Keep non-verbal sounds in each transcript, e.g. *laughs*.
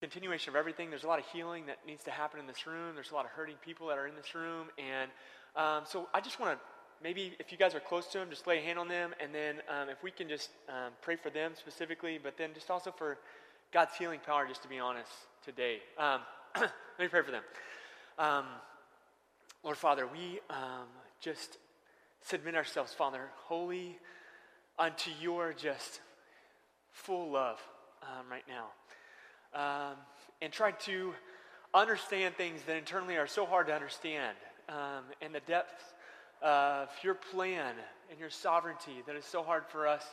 continuation of everything. There's a lot of healing that needs to happen in this room. There's a lot of hurting people that are in this room. And um, so I just want to maybe if you guys are close to them, just lay a hand on them. And then um, if we can just um, pray for them specifically, but then just also for God's healing power, just to be honest, today. Um, *clears throat* let me pray for them. Um, Lord Father, we um, just submit ourselves, Father, holy unto your just full love right now um, and try to understand things that internally are so hard to understand um, and the depth of your plan and your sovereignty that is so hard for us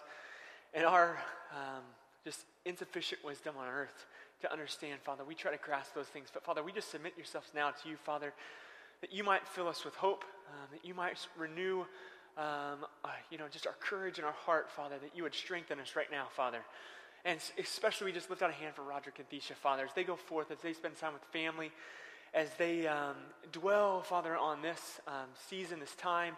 and our um, just insufficient wisdom on earth to understand, Father. We try to grasp those things, but Father, we just submit yourselves now to you, Father, that you might fill us with hope, um, that you might renew, um, uh, you know, just our courage and our heart, Father, that you would strengthen us right now, Father. And especially, we just lift out a hand for Roderick and Thisha, Father, as they go forth, as they spend time with family, as they um, dwell, Father, on this um, season, this time.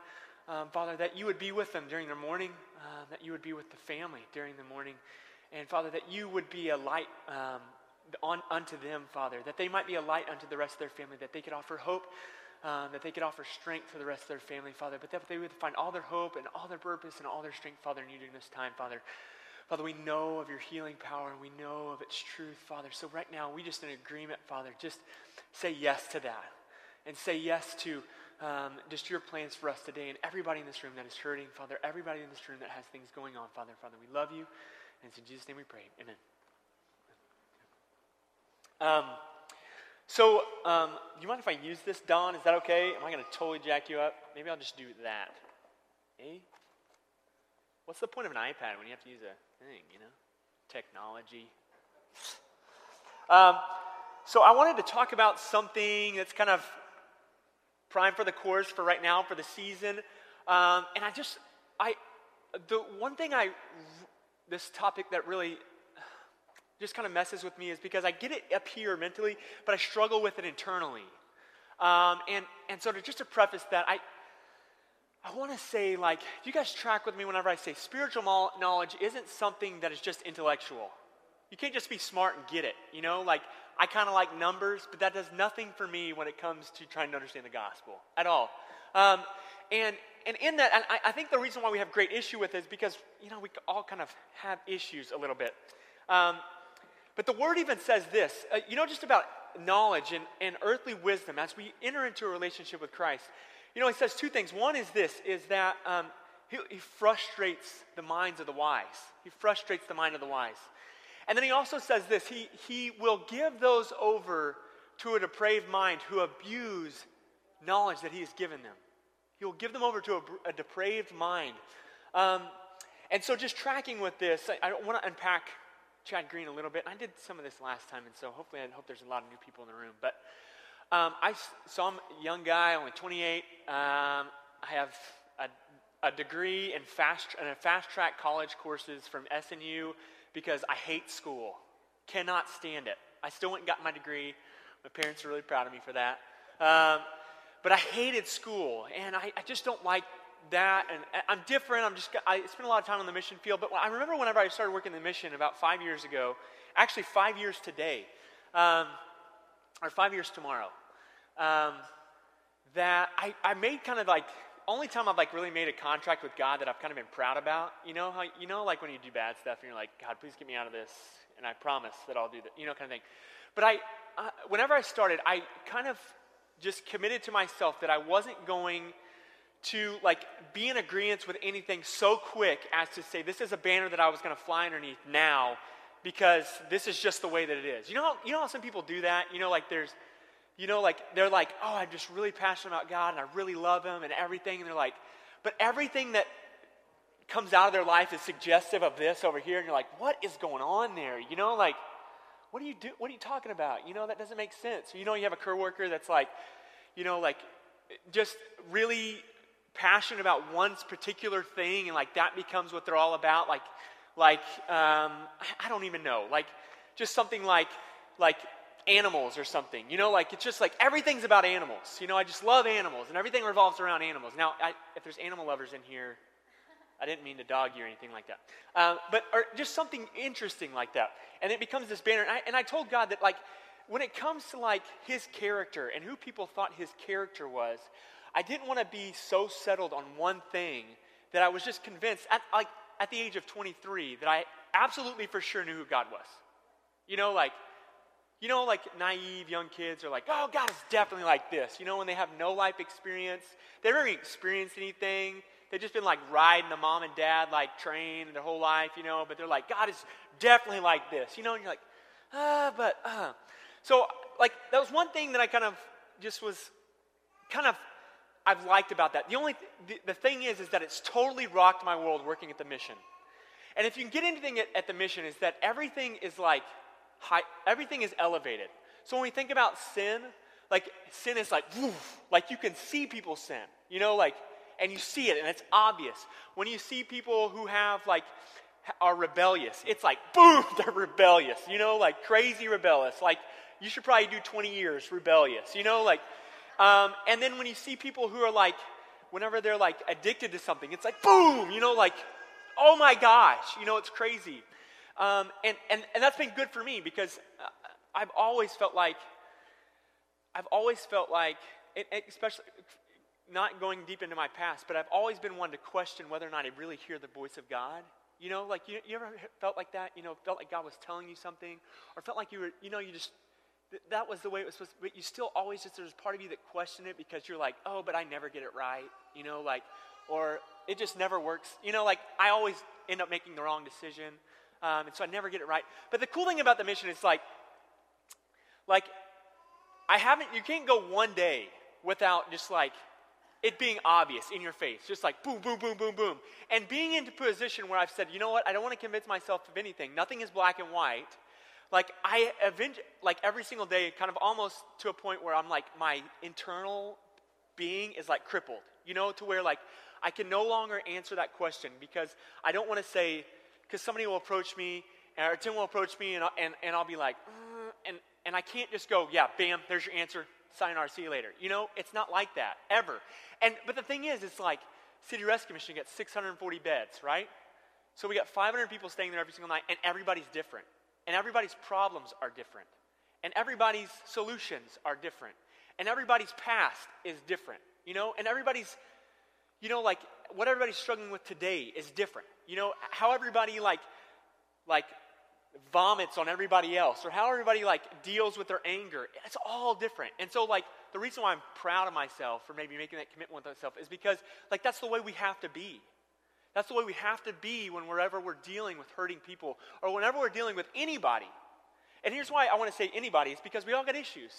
Um, Father, that you would be with them during their mourning, uh, that you would be with the family during the mourning. And Father, that you would be a light um, on, unto them, Father, that they might be a light unto the rest of their family, that they could offer hope, um, that they could offer strength for the rest of their family, Father, but that they would find all their hope and all their purpose and all their strength, Father, in you during this time, Father. Father, we know of your healing power and we know of its truth, Father. So right now, we just in agreement, Father, just say yes to that. And say yes to um, just your plans for us today and everybody in this room that is hurting, Father, everybody in this room that has things going on, Father. Father, we love you. And it's in Jesus' name we pray. Amen. Um, so, um, do you mind if I use this, Don? Is that okay? Am I going to totally jack you up? Maybe I'll just do that. Eh? What's the point of an iPad when you have to use a thing, you know? Technology. Um, so I wanted to talk about something that's kind of prime for the course for right now for the season. Um, and I just, I, the one thing I, this topic that really just kind of messes with me is because I get it up here mentally, but I struggle with it internally. Um, and, and so to just to preface that, I, I want to say, like, you guys track with me whenever I say spiritual knowledge isn't something that is just intellectual. You can't just be smart and get it, you know? Like, I kind of like numbers, but that does nothing for me when it comes to trying to understand the gospel at all. Um, and, and in that, I, I, think the reason why we have great issue with it is because, you know, we all kind of have issues a little bit. Um, but the word even says this, uh, you know, just about knowledge and, and earthly wisdom as we enter into a relationship with Christ. You know, he says two things. One is this, is that um, he, he frustrates the minds of the wise. He frustrates the mind of the wise. And then he also says this, he, he will give those over to a depraved mind who abuse knowledge that he has given them. He will give them over to a, a depraved mind. Um, and so, just tracking with this, I, I want to unpack Chad Green a little bit. I did some of this last time, and so hopefully, I hope there's a lot of new people in the room. But um, I saw I'm a young guy, only 28. Um, I have a, a degree in fast, in fast track college courses from SNU because I hate school. Cannot stand it. I still went and got my degree. My parents are really proud of me for that. Um, but I hated school, and I, I, just don't like that. And I'm different. I'm just I spent a lot of time on the mission field. But I remember whenever I started working in the mission about five years ago, actually five years today. Um, or five years tomorrow, um, that I, I made kind of like only time I've like really made a contract with God that I've kind of been proud about. You know how you know like when you do bad stuff and you're like, God, please get me out of this, and I promise that I'll do that. You know, kind of thing. But I, uh, whenever I started, I kind of just committed to myself that I wasn't going to like be in agreement with anything so quick as to say this is a banner that I was going to fly underneath now because this is just the way that it is. You know, how, you know how some people do that. You know, like there's, you know, like they're like, oh, I'm just really passionate about God and I really love Him and everything, and they're like, but everything that comes out of their life is suggestive of this over here, and you're like, what is going on there? You know, like, what are you do? What are you talking about? You know, that doesn't make sense. You know, you have a coworker that's like, you know, like, just really passionate about one particular thing, and like that becomes what they're all about. Like, like um, I don't even know, like just something like like animals or something. You know, like it's just like everything's about animals. You know, I just love animals, and everything revolves around animals. Now, I, if there's animal lovers in here, I didn't mean to dog you or anything like that. Uh, but or just something interesting like that. And it becomes this banner. And I, and I told God that, like, when it comes to, like, his character and who people thought his character was, I didn't want to be so settled on one thing that I was just convinced, at, like, at the age of 23, that I absolutely for sure knew who God was. You know, like, you know, like naive young kids are like, oh, God is definitely like this. You know, when they have no life experience, they've never experienced anything. They've just been like riding the mom and dad like train their whole life, you know, but they're like, God is definitely like this, you know, and you're like, ah, but, uh. So, like, that was one thing that I kind of just was kind of, I've liked about that. The only, th- the, the thing is, is that it's totally rocked my world working at the mission. And if you can get anything at, at the mission, is that everything is like, high, everything is elevated. So when we think about sin, like sin is like, woof, like you can see people sin, you know, like, and you see it and it's obvious. When you see people who have like, are rebellious, it's like, boom, *laughs* they're rebellious, you know, like crazy rebellious. Like, you should probably do 20 years rebellious, you know, like, um, and then when you see people who are like, whenever they're like addicted to something, it's like, boom, you know, like, oh my gosh, you know, it's crazy. Um, and, and, and that's been good for me because uh, I've always felt like, I've always felt like, especially not going deep into my past, but I've always been one to question whether or not I really hear the voice of God. You know, like you, you ever felt like that? You know, felt like God was telling you something, or felt like you were, you know, you just that was the way it was supposed to, but you still always just there's part of you that question it because you're like, oh, but I never get it right, you know, like, or it just never works. You know, like I always end up making the wrong decision. Um, and so I never get it right. But the cool thing about the mission is like, like, I haven't, you can't go one day without just like it being obvious in your face, just like boom, boom, boom, boom, boom. And being into a position where I've said, you know what, I don't want to convince myself of anything. Nothing is black and white. Like, I, event- like every single day, kind of almost to a point where I'm like, my internal being is like crippled, you know, to where like I can no longer answer that question because I don't want to say, because somebody will approach me, or Tim will approach me, and, and, and I'll be like, mm, and, and I can't just go, yeah, bam, there's your answer, sign our, see you later. You know, it's not like that, ever. And, but the thing is, it's like, City Rescue Mission gets 640 beds, right? So we got 500 people staying there every single night, and everybody's different. And everybody's problems are different. And everybody's solutions are different. And everybody's past is different, you know? And everybody's, you know, like, what everybody's struggling with today is different. You know, how everybody like like vomits on everybody else or how everybody like deals with their anger. It's all different. And so like the reason why I'm proud of myself for maybe making that commitment with myself is because like that's the way we have to be. That's the way we have to be when wherever we're dealing with hurting people or whenever we're dealing with anybody. And here's why I want to say anybody is because we all got issues.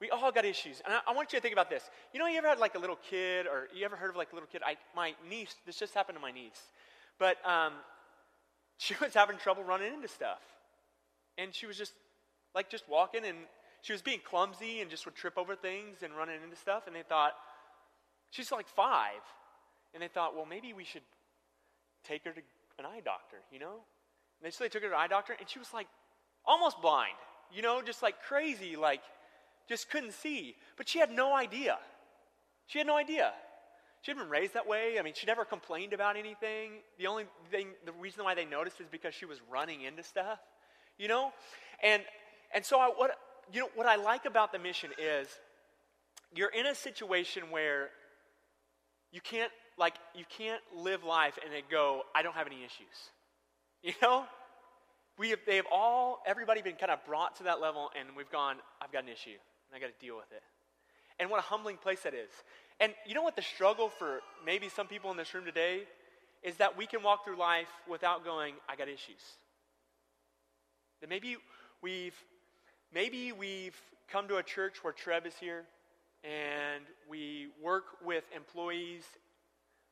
We all got issues. And I, I, want you to think about this. You know, you ever had like a little kid, or you ever heard of like a little kid? I, my niece, this just happened to my niece. But um, she was having trouble running into stuff. And she was just like just walking and she was being clumsy and just would trip over things and running into stuff. And they thought, she's like five. And they thought, well, maybe we should take her to an eye doctor, you know? And so they took her to an eye doctor and she was like almost blind, you know, just like crazy, like just couldn't see. But she had no idea. She had no idea. She had been raised that way. I mean, she never complained about anything. The only thing, the reason why they noticed is because she was running into stuff, you know? And, and so I, what, you know, what I like about the mission is you're in a situation where you can't, like, you can't live life and then go, I don't have any issues. *laughs* You know? We have, they have all, everybody been kind of brought to that level and we've gone, I've got an issue and I got to deal with it. And what a humbling place that is. And you know what the struggle for maybe some people in this room today is that we can walk through life without going, I got issues. That maybe we've maybe we've come to a church where Trev is here and we work with employees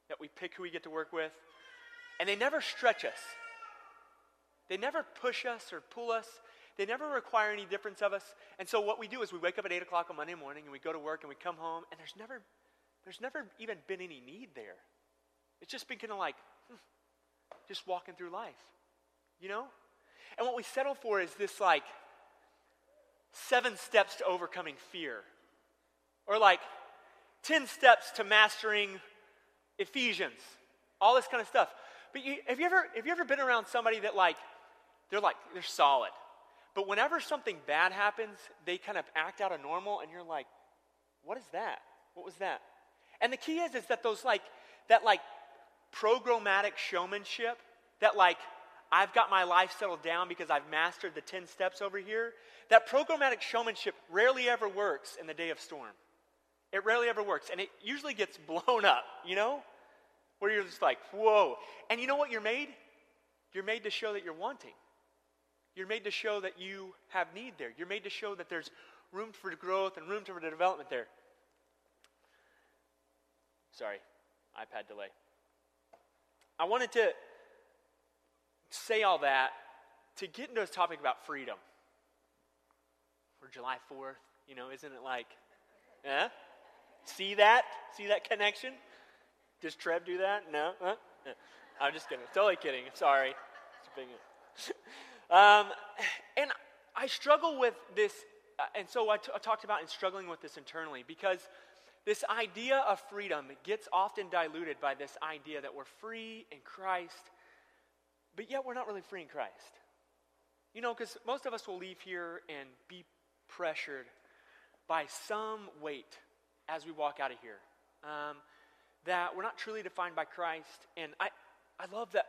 that we pick who we get to work with, and they never stretch us. They never push us or pull us. They never require any difference of us. And so what we do is we wake up at 8 o'clock on Monday morning and we go to work and we come home, and there's never there's never even been any need there. It's just been kind of like, hmm, just walking through life, you know? And what we settle for is this like seven steps to overcoming fear, or like 10 steps to mastering Ephesians all this kind of stuff. But you, have you ever have you ever been around somebody that like they're like they're solid, but whenever something bad happens, they kind of act out of normal, and you're like, what is that? What was that? And the key is is that those like that like programmatic showmanship that like I've got my life settled down because I've mastered the 10 steps over here. That programmatic showmanship rarely ever works in the day of storm. It rarely ever works. And it usually gets blown up, you know? Where you're just like, whoa. And you know what you're made? You're made to show that you're wanting. You're made to show that you have need there. You're made to show that there's room for growth and room for development there. Sorry, iPad delay. I wanted to say all that to get into a topic about freedom. For July 4th, you know, isn't it like, eh? See that? See that connection? Does Trev do that? No? Huh? I'm just kidding. Totally kidding. Sorry. *laughs* um, and I struggle with this, uh, and so I, t- I talked about and struggling with this internally because this idea of freedom gets often diluted by this idea that we're free in Christ but yet we're not really free in Christ. You know, because most of us will leave here and be pressured by some weight as we walk out of here. Um, that we're not truly defined by Christ. And I, I love that.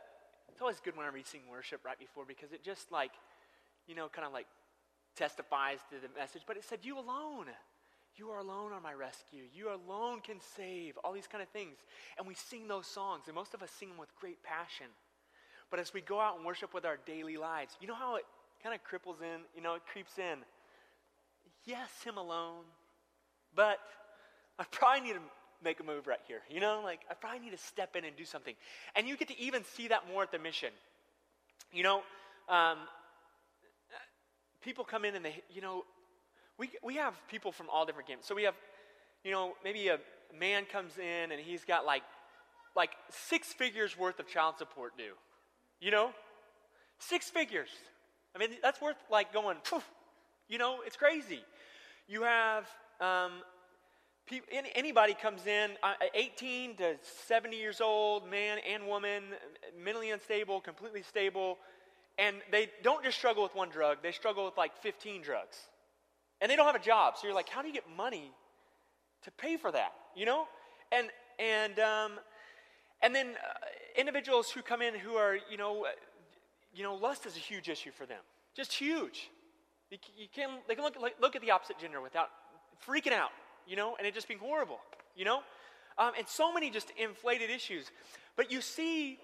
It's always good whenever you sing worship right before because it just like, you know, kind of like testifies to the message. But it said, You alone. You are alone on my rescue. You alone can save. All these kind of things. And we sing those songs, and most of us sing them with great passion. But as we go out and worship with our daily lives, you know how it kind of cripples in, you know, it creeps in. Yes, Him alone, but I probably need to make a move right here. You know, like I probably need to step in and do something. And you get to even see that more at the mission. You know, um, people come in and they, you know, we, we have people from all different games. So we have, you know, maybe a man comes in and he's got like, like six figures worth of child support due. You know? Six figures. I mean, that's worth like going, you know, it's crazy. You have um, people, anybody comes in, uh, 18 to 70 years old, man and woman, mentally unstable, completely stable, and they don't just struggle with one drug, they struggle with like 15 drugs. And they don't have a job. So you're like, how do you get money to pay for that? You know? And, and, um, and then uh, individuals who come in who are, you know, you know, lust is a huge issue for them, just huge. You can they can look, look at the opposite gender without freaking out, you know, and it just being horrible, you know, um, and so many just inflated issues. But you see,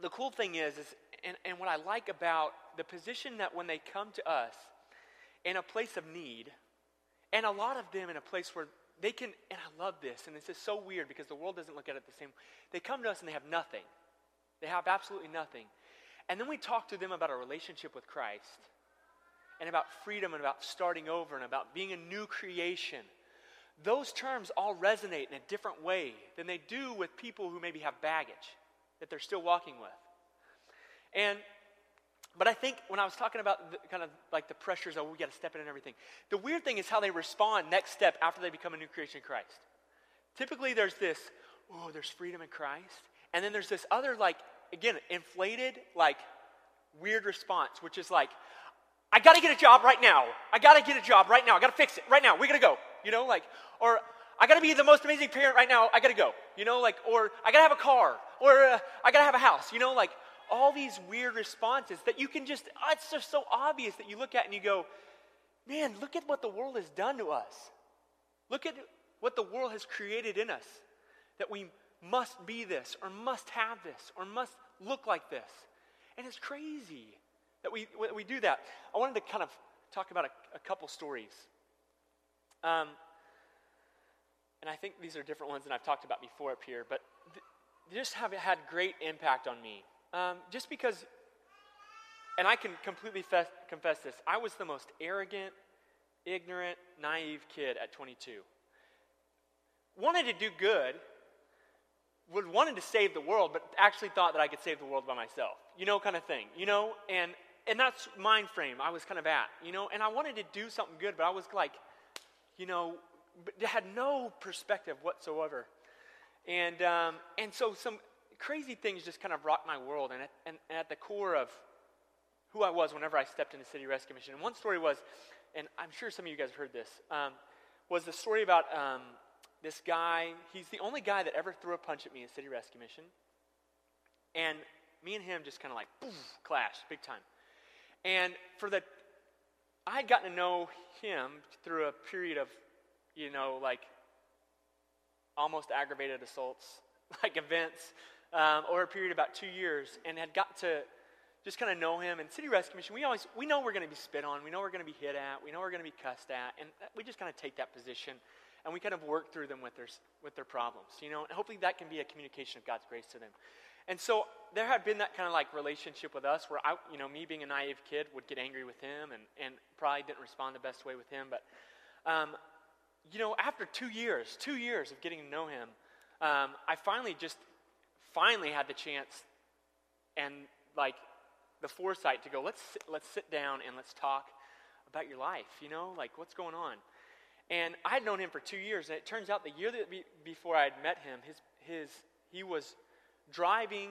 the cool thing is, is and, and what I like about the position that when they come to us in a place of need, and a lot of them in a place where they can, and I love this, and this is so weird because the world doesn't look at it the same. They come to us and they have nothing. They have absolutely nothing. And then we talk to them about a relationship with Christ and about freedom and about starting over and about being a new creation. Those terms all resonate in a different way than they do with people who maybe have baggage that they're still walking with. And but I think when I was talking about the, kind of like the pressures, oh, we got to step in and everything, the weird thing is how they respond next step after they become a new creation in Christ. Typically, there's this, oh, there's freedom in Christ. And then there's this other, like, again, inflated, like, weird response, which is like, I got to get a job right now. I got to get a job right now. I got to fix it right now. We got to go. You know, like, or I got to be the most amazing parent right now. I got to go. You know, like, or I got to have a car, or uh, I got to have a house. You know, like, all these weird responses that you can just, oh, it's just so obvious that you look at and you go, man, look at what the world has done to us. Look at what the world has created in us. That we must be this, or must have this, or must look like this. And it's crazy that we, we do that. I wanted to kind of talk about a, a couple stories. Um, and I think these are different ones than I've talked about before up here, but th- they just have had great impact on me. Um, just because, and I can completely fe- confess this, I was the most arrogant, ignorant, naive kid at 22. Wanted to do good, would wanted to save the world, but actually thought that I could save the world by myself. You know, kind of thing. You know, and and that's mind frame I was kind of at. You know, and I wanted to do something good, but I was like, you know, had no perspective whatsoever. And um, and so some crazy things just kind of rocked my world. And at, and, and at the core of who I was whenever I stepped into City Rescue Mission. And one story was, and I'm sure some of you guys have heard this, um, was the story about um, this guy. He's the only guy that ever threw a punch at me in City Rescue Mission. And me and him just kind of like, boom, clashed big time. And for the, I had gotten to know him through a period of, you know, like almost aggravated assaults, *laughs* like events, um, over a period of about two years, and had got to just kind of know him. And City Rescue Mission, we always we know we're going to be spit on, we know we're going to be hit at, we know we're going to be cussed at, and we just kind of take that position, and we kind of work through them with their with their problems, you know. And hopefully that can be a communication of God's grace to them. And so there had been that kind of like relationship with us where I, you know, me being a naive kid would get angry with him and, and probably didn't respond the best way with him. But, um, you know, after two years, two years of getting to know him, um, I finally just, finally had the chance and like the foresight to go, let's, let's sit down and let's talk about your life, you know, like what's going on. And I had known him for two years, and it turns out the year that be, before I had met him, his, his, he was driving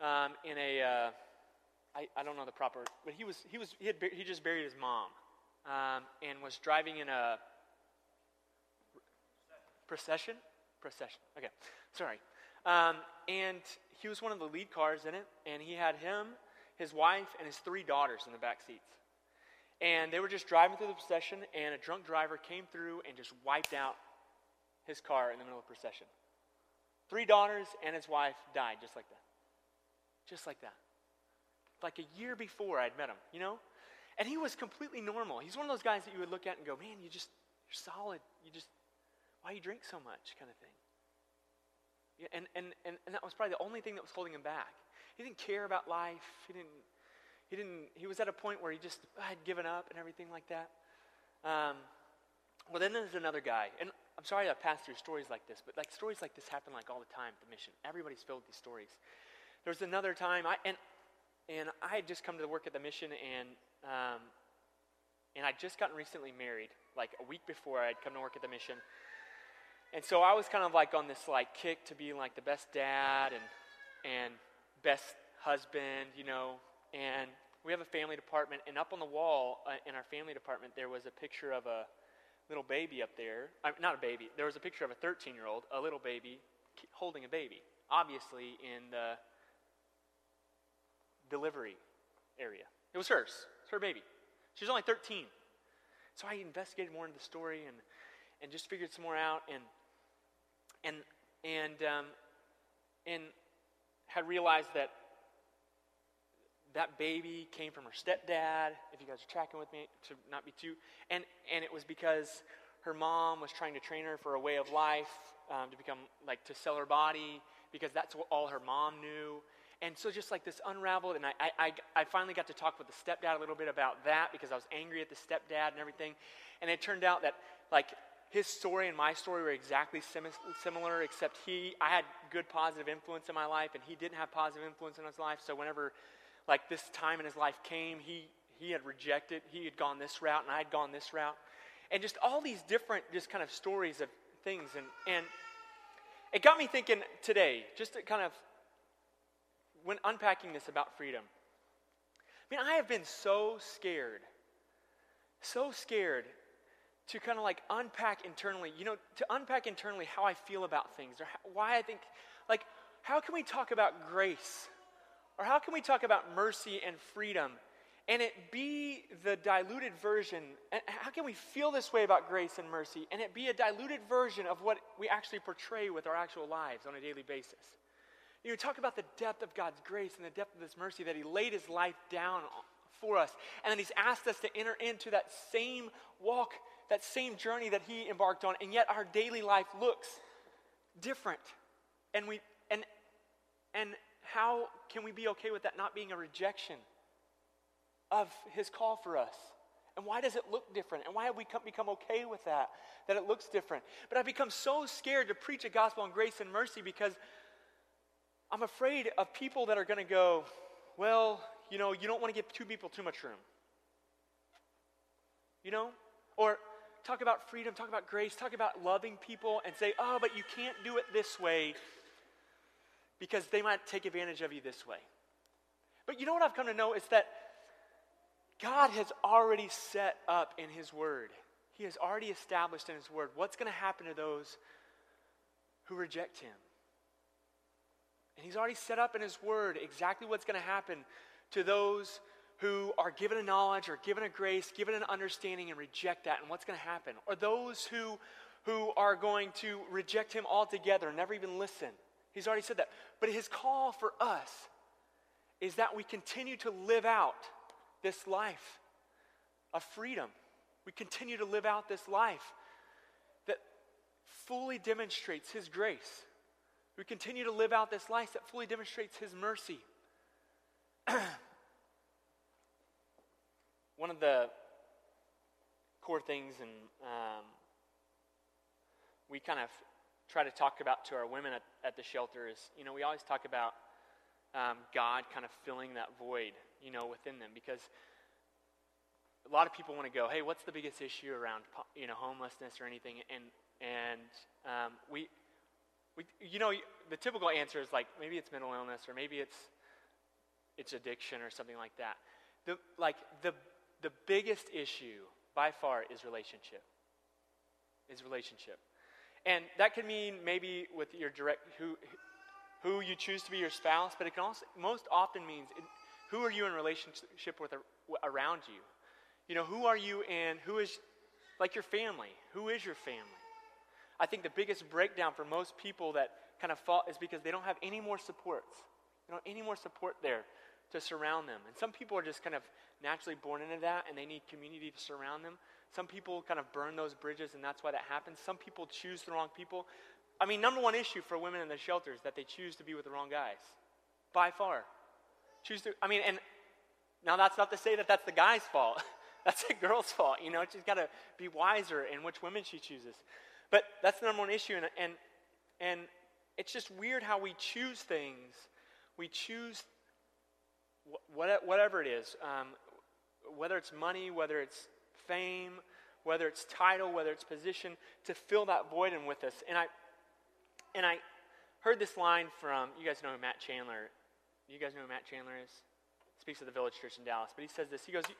um, in a, uh, I, I don't know the proper, but he was, he was, he, had, he just buried his mom um, and was driving in a procession? Procession, okay, sorry. Um, and he was one of the lead cars in it, and he had him, his wife, and his three daughters in the back seats. And they were just driving through the procession, and a drunk driver came through and just wiped out his car in the middle of the procession. Three daughters and his wife died just like that. Just like that. Like a year before I'd met him, you know? And he was completely normal. He's one of those guys that you would look at and go, man, you just, you're solid. You just, why you drink so much kind of thing. Yeah, and, and, and, and that was probably the only thing that was holding him back. He didn't care about life. He didn't, he didn't, he was at a point where he just had given up and everything like that. Um, well, then there's another guy. And I'm sorry I pass through stories like this, but like stories like this happen like all the time at the mission. Everybody's filled with these stories. There was another time, I, and, and I had just come to work at the mission, and, um, and I'd just gotten recently married, like a week before I'd come to work at the mission. And so I was kind of like on this like kick to being like the best dad and, and best husband, you know. And we have a family department, and up on the wall uh, in our family department, there was a picture of a little baby up there. Not a baby. There was a picture of a 13 year old, a little baby, holding a baby, obviously in the delivery area. It was hers. It's her baby. She was only 13. So I investigated more into the story and, and just figured some more out and and and um, and had realized that that baby came from her stepdad, if you guys are tracking with me, to not be too. And, and it was because her mom was trying to train her for a way of life, um, to become, like, to sell her body, because that's what all her mom knew. And so just like this unraveled, and I, I, I finally got to talk with the stepdad a little bit about that because I was angry at the stepdad and everything. And it turned out that, like, his story and my story were exactly sim- similar, except he, I had good positive influence in my life, and he didn't have positive influence in his life. So whenever like this time in his life came, he, he had rejected, he had gone this route, and I had gone this route. And just all these different, just kind of stories of things. And, and it got me thinking today, just to kind of, when unpacking this about freedom. I mean, I have been so scared, so scared to kind of like unpack internally, you know, to unpack internally how I feel about things or how, why I think, like, how can we talk about grace or how can we talk about mercy and freedom and it be the diluted version? And how can we feel this way about grace and mercy and it be a diluted version of what we actually portray with our actual lives on a daily basis? You talk about the depth of God's grace and the depth of His mercy that He laid His life down for us, and then He's asked us to enter into that same walk, that same journey that He embarked on, and yet our daily life looks different. And we and and how can we be okay with that not being a rejection of his call for us? And why does it look different? And why have we come, become okay with that, that it looks different? But I've become so scared to preach a gospel on grace and mercy because I'm afraid of people that are going to go, well, you know, you don't want to give two people too much room. You know? Or talk about freedom, talk about grace, talk about loving people and say, oh, but you can't do it this way because they might take advantage of you this way. But you know what I've come to know is that God has already set up in His Word, He has already established in His Word what's going to happen to those who reject Him. And He's already set up in His Word exactly what's going to happen to those who are given a knowledge or given a grace, given an understanding, and reject that, and what's going to happen. Or those who, who are going to reject Him altogether and never even listen. He's already said that. But His call for us is that we continue to live out this life of freedom. We continue to live out this life that fully demonstrates His grace. We continue to live out this life that fully demonstrates His mercy. *clears throat* One of the core things, and um, we kind of try to talk about to our women at, at the shelter is, you know, we always talk about um, God kind of filling that void, you know, within them because a lot of people want to go, hey, what's the biggest issue around, you know, homelessness or anything? And and um, we, we, you know, the typical answer is like maybe it's mental illness or maybe it's it's addiction or something like that. The like the the biggest issue by far is relationship. Is relationship. And that could mean maybe with your direct who who you choose to be your spouse, but it can also most often means it, who are you in relationship with around you. You know, who are you and who is like your family? Who is your family? I think the biggest breakdown for most people that kind of fall is because they don't have any more supports. They don't have any more support there to surround them. And some people are just kind of naturally born into that and they need community to surround them. Some people kind of burn those bridges and that's why that happens. Some people choose the wrong people. I mean, number one issue for women in the shelters that they choose to be with the wrong guys. By far. Choose to, I mean, and now that's not to say that that's the guy's fault. *laughs* that's the girl's fault. You know, she's got to be wiser in which women she chooses. But that's the number one issue. And, and, and it's just weird how we choose things. We choose whatever it is, um, whether it's money, whether it's fame, whether it's title, whether it's position, to fill that void in with us. And I, and I heard this line from, you guys know Matt Chandler, you guys know who Matt Chandler is? Speaks of the Village Church in Dallas. But he says this, he goes, you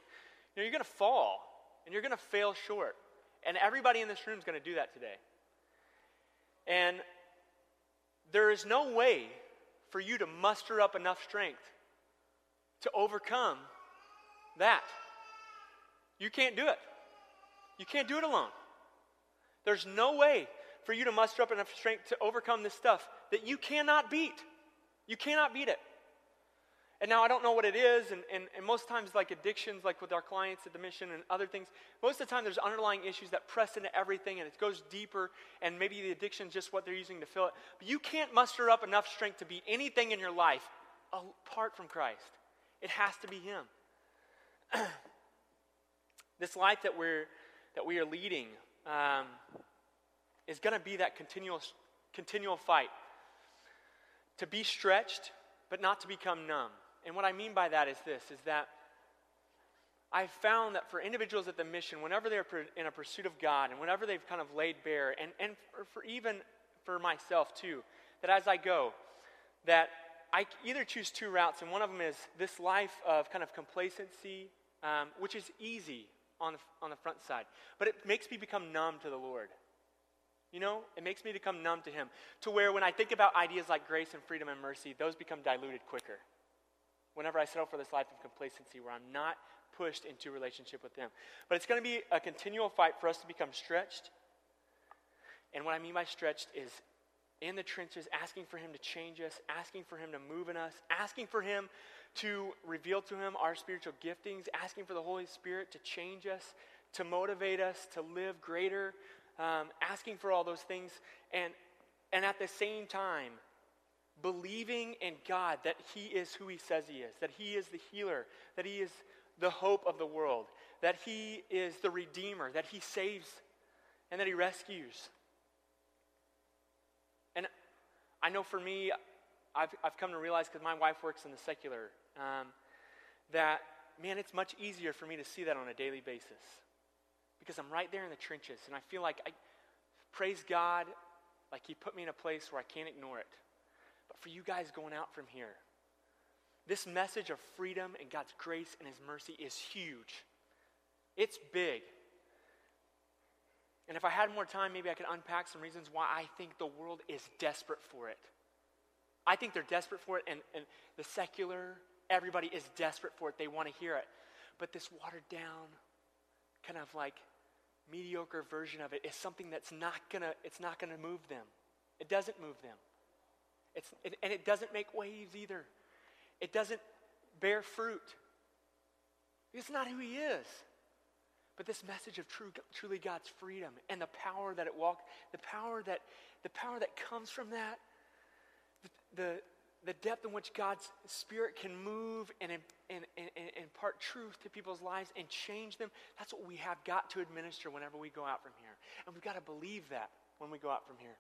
know, you're going to fall, and you're going to fail short. And everybody in this room is going to do that today. And there is no way for you to muster up enough strength to overcome that. You can't do it. You can't do it alone. There's no way for you to muster up enough strength to overcome this stuff that you cannot beat. You cannot beat it. And now I don't know what it is, and, and, and most times, like addictions, like with our clients at the mission and other things, most of the time there's underlying issues that press into everything and it goes deeper, and maybe the addiction is just what they're using to fill it. But you can't muster up enough strength to beat anything in your life apart from Christ. It has to be Him. *clears throat* this life that we're that we are leading um, is going to be that continual continual fight to be stretched, but not to become numb. And what I mean by that is this: is that I've found that for individuals at the mission, whenever they're in a pursuit of God, and whenever they've kind of laid bare, and and for, for even for myself too, that as I go, that I either choose two routes, and one of them is this life of kind of complacency, um, which is easy on the, on the front side, but it makes me become numb to the Lord. You know, it makes me become numb to Him, to where when I think about ideas like grace and freedom and mercy, those become diluted quicker. Whenever I settle for this life of complacency where I'm not pushed into relationship with Him. But it's going to be a continual fight for us to become stretched. And what I mean by stretched is in the trenches, asking for Him to change us, asking for Him to move in us, asking for Him to reveal to Him our spiritual giftings, asking for the Holy Spirit to change us, to motivate us to live greater, um, asking for all those things, and, and at the same time, believing in God that He is who He says He is, that He is the healer, that He is the hope of the world, that He is the Redeemer, that He saves, and that He rescues. And I know for me, I've, I've come to realize because my wife works in the secular, um, that, man, it's much easier for me to see that on a daily basis because I'm right there in the trenches and I feel like I praise God, like He put me in a place where I can't ignore it. But for you guys going out from here. This message of freedom and God's grace and His mercy is huge. It's big. And if I had more time, maybe I could unpack some reasons why I think the world is desperate for it. I think they're desperate for it, and, and the secular, everybody is desperate for it. They want to hear it. But this watered down, kind of like mediocre version of it is something that's not gonna, it's not gonna move them. It doesn't move them. It's, it, and it doesn't make waves either. It doesn't bear fruit. It's not who he is. But this message of true, truly God's freedom and the power that it walk, the power that the power that comes from that, the, the depth in which God's Spirit can move and, and, and, and, impart truth to people's lives and change them, that's what we have got to administer whenever we go out from here. And we've got to believe that when we go out from here.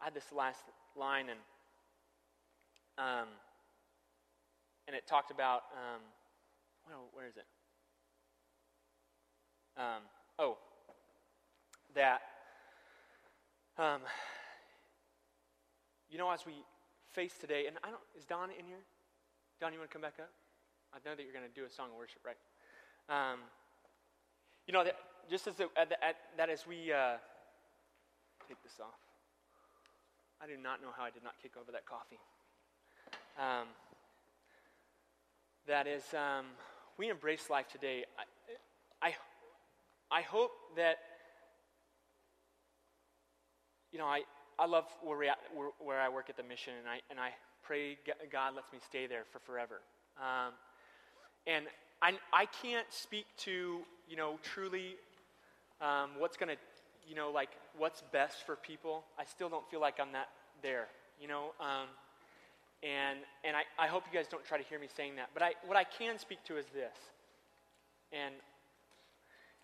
I had this last line, and, um, and it talked about, um, where is it? Um, oh, that, um, you know, as we face today, and I don't, is Don in here? Don, you want to come back up? I know that you're going to do a song of worship, right? Um, you know, that, just as the, at, at, that as we uh, take this off, I do not know how I did not kick over that coffee. Um, that is, um, we embrace life today. I, I, I hope that, you know, I, I love where, we at, where, where, I work at the mission, and I, and I pray God lets me stay there for forever. Um, and I, I can't speak to, you know, truly um, what's going to, you know, like what's best for people. I still don't feel like I'm that there, you know. Um, and and I, I hope you guys don't try to hear me saying that. But I, what I can speak to is this, and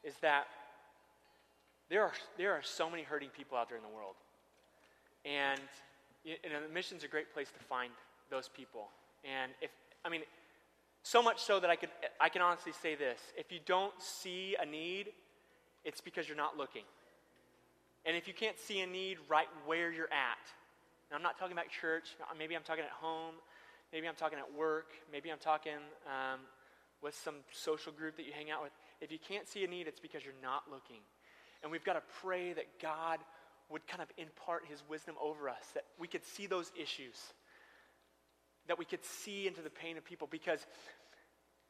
is that there are, there are so many hurting people out there in the world. And you know, mission's a great place to find those people. And if, I mean, so much so that I, could, I can honestly say this if you don't see a need, it's because you're not looking. And if you can't see a need right where you're at, and I'm not talking about church, maybe I'm talking at home, maybe I'm talking at work, maybe I'm talking um, with some social group that you hang out with. If you can't see a need, it's because you're not looking. And we've got to pray that God would kind of impart his wisdom over us, that we could see those issues, that we could see into the pain of people. Because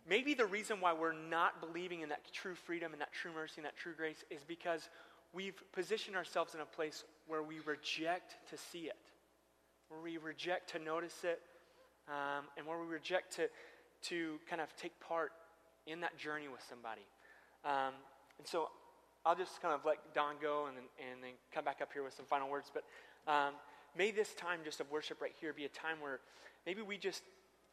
maybe the reason why we're not believing in that true freedom and that true mercy and that true grace is because we've positioned ourselves in a place where we reject to see it, where we reject to notice it, um, and where we reject to, to kind of take part in that journey with somebody. Um, and so I'll just kind of let Don go and then, and then come back up here with some final words. But um, may this time just of worship right here be a time where maybe we just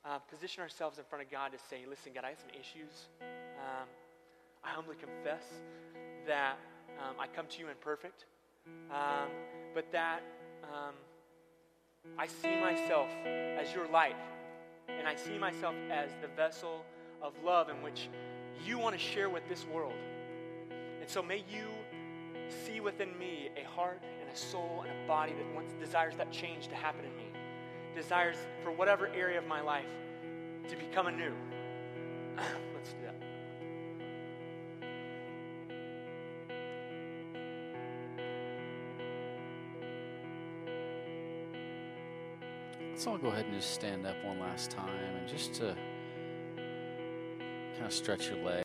uh, position ourselves in front of God to say, listen, God, I have some issues. Um, I humbly confess that um, I come to you imperfect, um, but that um, I see myself as your light, and I see myself as the vessel of love in which you want to share with this world. And so may you see within me a heart and a soul and a body that wants desires that change to happen in me. Desires for whatever area of my life to become anew. *clears throat* Let's do that. Let's all go ahead and just stand up one last time and just to kind of stretch your legs.